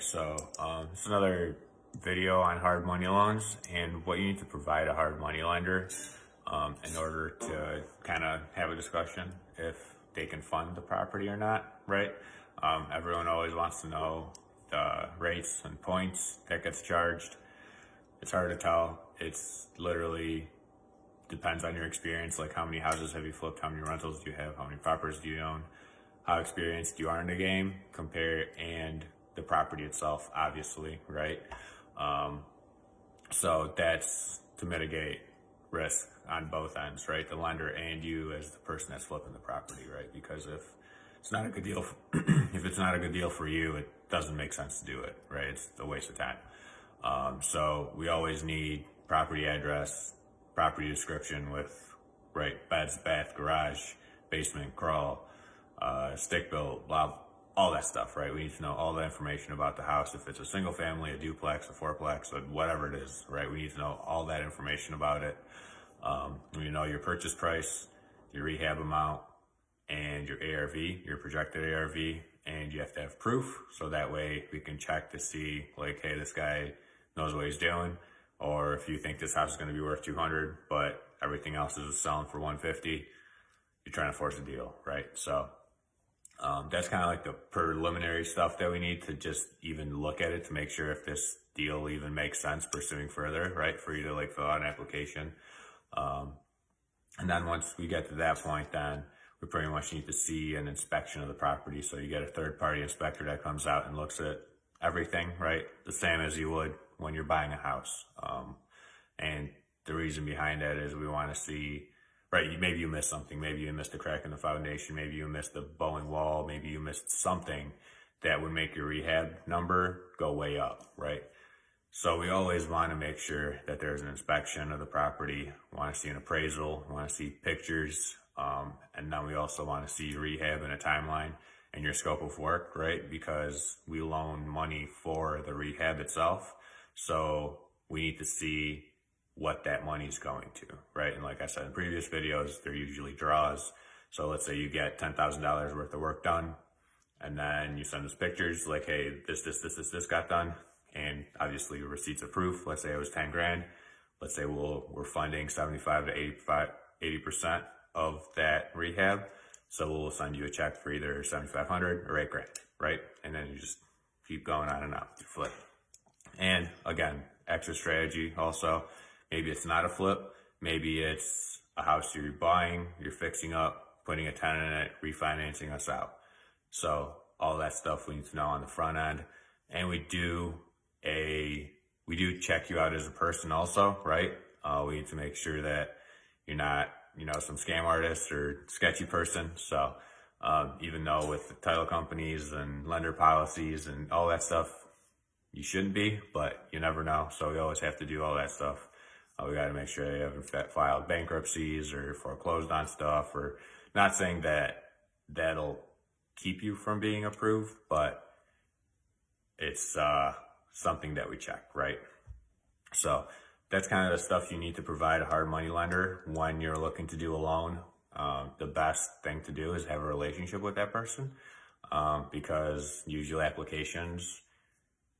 So um, it's another video on hard money loans and what you need to provide a hard money lender um, in order to kind of have a discussion if they can fund the property or not, right? Um, everyone always wants to know the rates and points that gets charged. It's hard to tell. It's literally depends on your experience, like how many houses have you flipped, how many rentals do you have, how many properties do you own, how experienced you are in the game, compare and the property itself, obviously, right? Um, so that's to mitigate risk on both ends, right? The lender and you as the person that's flipping the property, right? Because if it's not a good deal, if it's not a good deal for you, it doesn't make sense to do it, right? It's a waste of time. Um, so we always need property address, property description with, right, beds, bath, garage, basement, crawl, uh, stick built, blah, all that stuff, right? We need to know all the information about the house. If it's a single family, a duplex, a fourplex, or whatever it is, right? We need to know all that information about it. Um, we know your purchase price, your rehab amount, and your ARV, your projected ARV, and you have to have proof. So that way we can check to see like, hey, this guy knows what he's doing. Or if you think this house is going to be worth 200, but everything else is selling for 150, you're trying to force a deal, right? So um, that's kind of like the preliminary stuff that we need to just even look at it to make sure if this deal even makes sense pursuing further, right? For you to like fill out an application. Um, and then once we get to that point, then we pretty much need to see an inspection of the property. So you get a third party inspector that comes out and looks at everything, right? The same as you would when you're buying a house. Um, and the reason behind that is we want to see right, maybe you missed something. Maybe you missed a crack in the foundation. Maybe you missed the bowing wall. Maybe you missed something that would make your rehab number go way up, right? So we always want to make sure that there's an inspection of the property. Want to see an appraisal. Want to see pictures. Um, and then we also want to see rehab and a timeline and your scope of work, right? Because we loan money for the rehab itself. So we need to see what that money's going to, right? And like I said in previous videos, they're usually draws. So let's say you get $10,000 worth of work done and then you send us pictures like, hey, this, this, this, this, this got done. And obviously receipts of proof. Let's say it was 10 grand. Let's say we'll, we're funding 75 to 85, 80% of that rehab. So we'll send you a check for either 7,500 or eight grand, right? And then you just keep going on and up, you flip. And again, extra strategy also Maybe it's not a flip. Maybe it's a house you're buying, you're fixing up, putting a tenant in it, refinancing us out. So all that stuff we need to know on the front end. And we do a, we do check you out as a person also, right? Uh, we need to make sure that you're not, you know, some scam artist or sketchy person. So um, even though with the title companies and lender policies and all that stuff, you shouldn't be, but you never know. So we always have to do all that stuff uh, we got to make sure they haven't filed bankruptcies or foreclosed on stuff or not saying that that'll keep you from being approved, but it's uh, something that we check, right? So that's kind of the stuff you need to provide a hard money lender when you're looking to do a loan. Um, the best thing to do is have a relationship with that person um, because usually applications,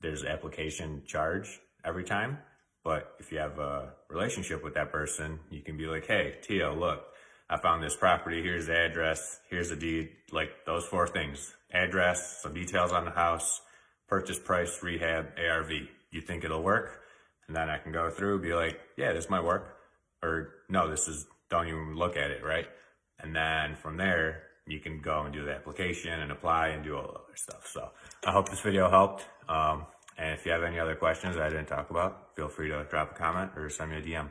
there's application charge every time. But if you have a relationship with that person, you can be like, hey, Tio, look, I found this property. Here's the address. Here's the deed. Like those four things address, some details on the house, purchase price, rehab, ARV. You think it'll work? And then I can go through, be like, yeah, this might work. Or no, this is, don't even look at it, right? And then from there, you can go and do the application and apply and do all the other stuff. So I hope this video helped. Um, and if you have any other questions I didn't talk about, feel free to drop a comment or send me a DM.